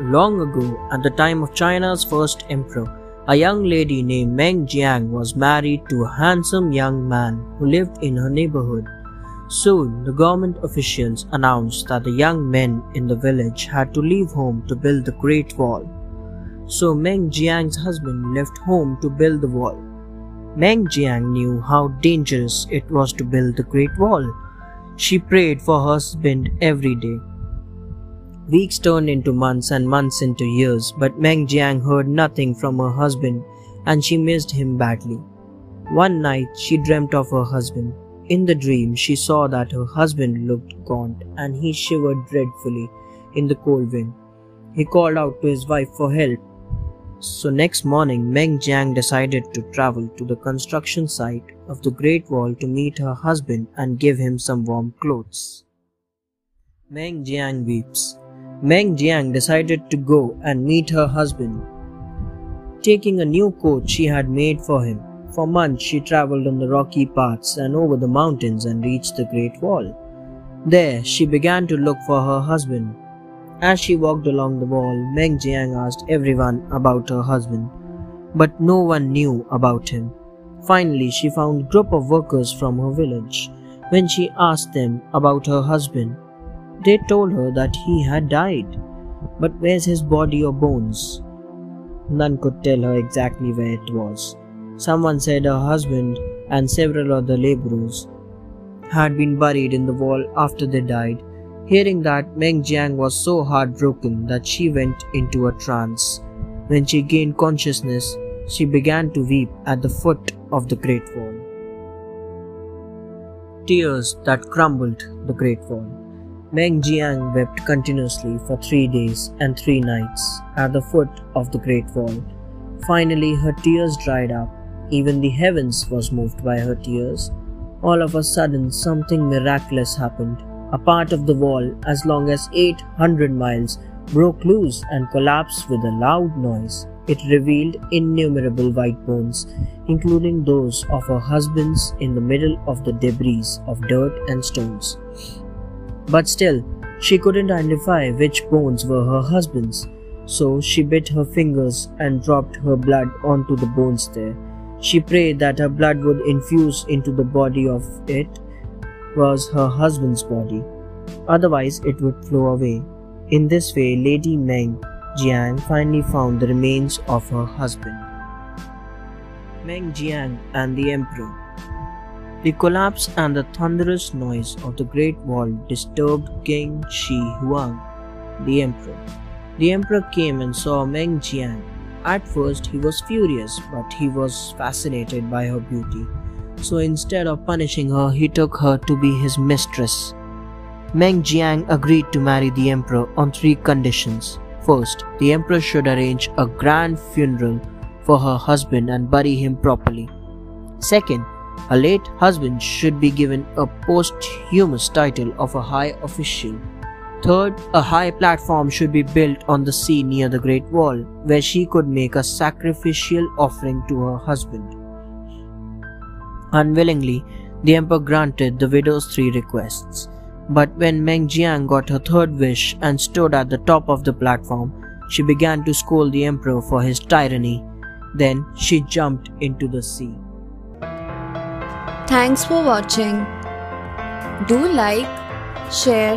Long ago, at the time of China's first emperor, a young lady named Meng Jiang was married to a handsome young man who lived in her neighborhood. Soon, the government officials announced that the young men in the village had to leave home to build the Great Wall. So Meng Jiang's husband left home to build the wall. Meng Jiang knew how dangerous it was to build the Great Wall. She prayed for her husband every day. Weeks turned into months and months into years, but Meng Jiang heard nothing from her husband and she missed him badly. One night she dreamt of her husband. In the dream, she saw that her husband looked gaunt and he shivered dreadfully in the cold wind. He called out to his wife for help. So next morning, Meng Jiang decided to travel to the construction site of the Great Wall to meet her husband and give him some warm clothes. Meng Jiang weeps. Meng Jiang decided to go and meet her husband, taking a new coat she had made for him. For months she traveled on the rocky paths and over the mountains and reached the Great Wall. There she began to look for her husband. As she walked along the wall, Meng Jiang asked everyone about her husband, but no one knew about him. Finally, she found a group of workers from her village. When she asked them about her husband, they told her that he had died. But where's his body or bones? None could tell her exactly where it was. Someone said her husband and several other laborers had been buried in the wall after they died. Hearing that, Meng Jiang was so heartbroken that she went into a trance. When she gained consciousness, she began to weep at the foot of the Great Wall. Tears that crumbled the Great Wall. Meng Jiang wept continuously for three days and three nights at the foot of the Great Wall. Finally, her tears dried up. Even the heavens was moved by her tears. All of a sudden, something miraculous happened. A part of the wall, as long as 800 miles, broke loose and collapsed with a loud noise. It revealed innumerable white bones, including those of her husband's in the middle of the debris of dirt and stones. But still, she couldn't identify which bones were her husband's, so she bit her fingers and dropped her blood onto the bones there. She prayed that her blood would infuse into the body of it was her husband's body. Otherwise, it would flow away. In this way, Lady Meng Jiang finally found the remains of her husband. Meng Jiang and the Emperor the collapse and the thunderous noise of the Great Wall disturbed King Shi Huang, the emperor. The emperor came and saw Meng Jiang. At first, he was furious, but he was fascinated by her beauty. So instead of punishing her, he took her to be his mistress. Meng Jiang agreed to marry the emperor on three conditions. First, the emperor should arrange a grand funeral for her husband and bury him properly. Second, a late husband should be given a posthumous title of a high official. Third, a high platform should be built on the sea near the Great Wall, where she could make a sacrificial offering to her husband. Unwillingly, the emperor granted the widow's three requests. But when Meng Jiang got her third wish and stood at the top of the platform, she began to scold the emperor for his tyranny. Then she jumped into the sea. Thanks for watching. Do like, share,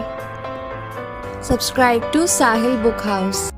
subscribe to Sahil Book House.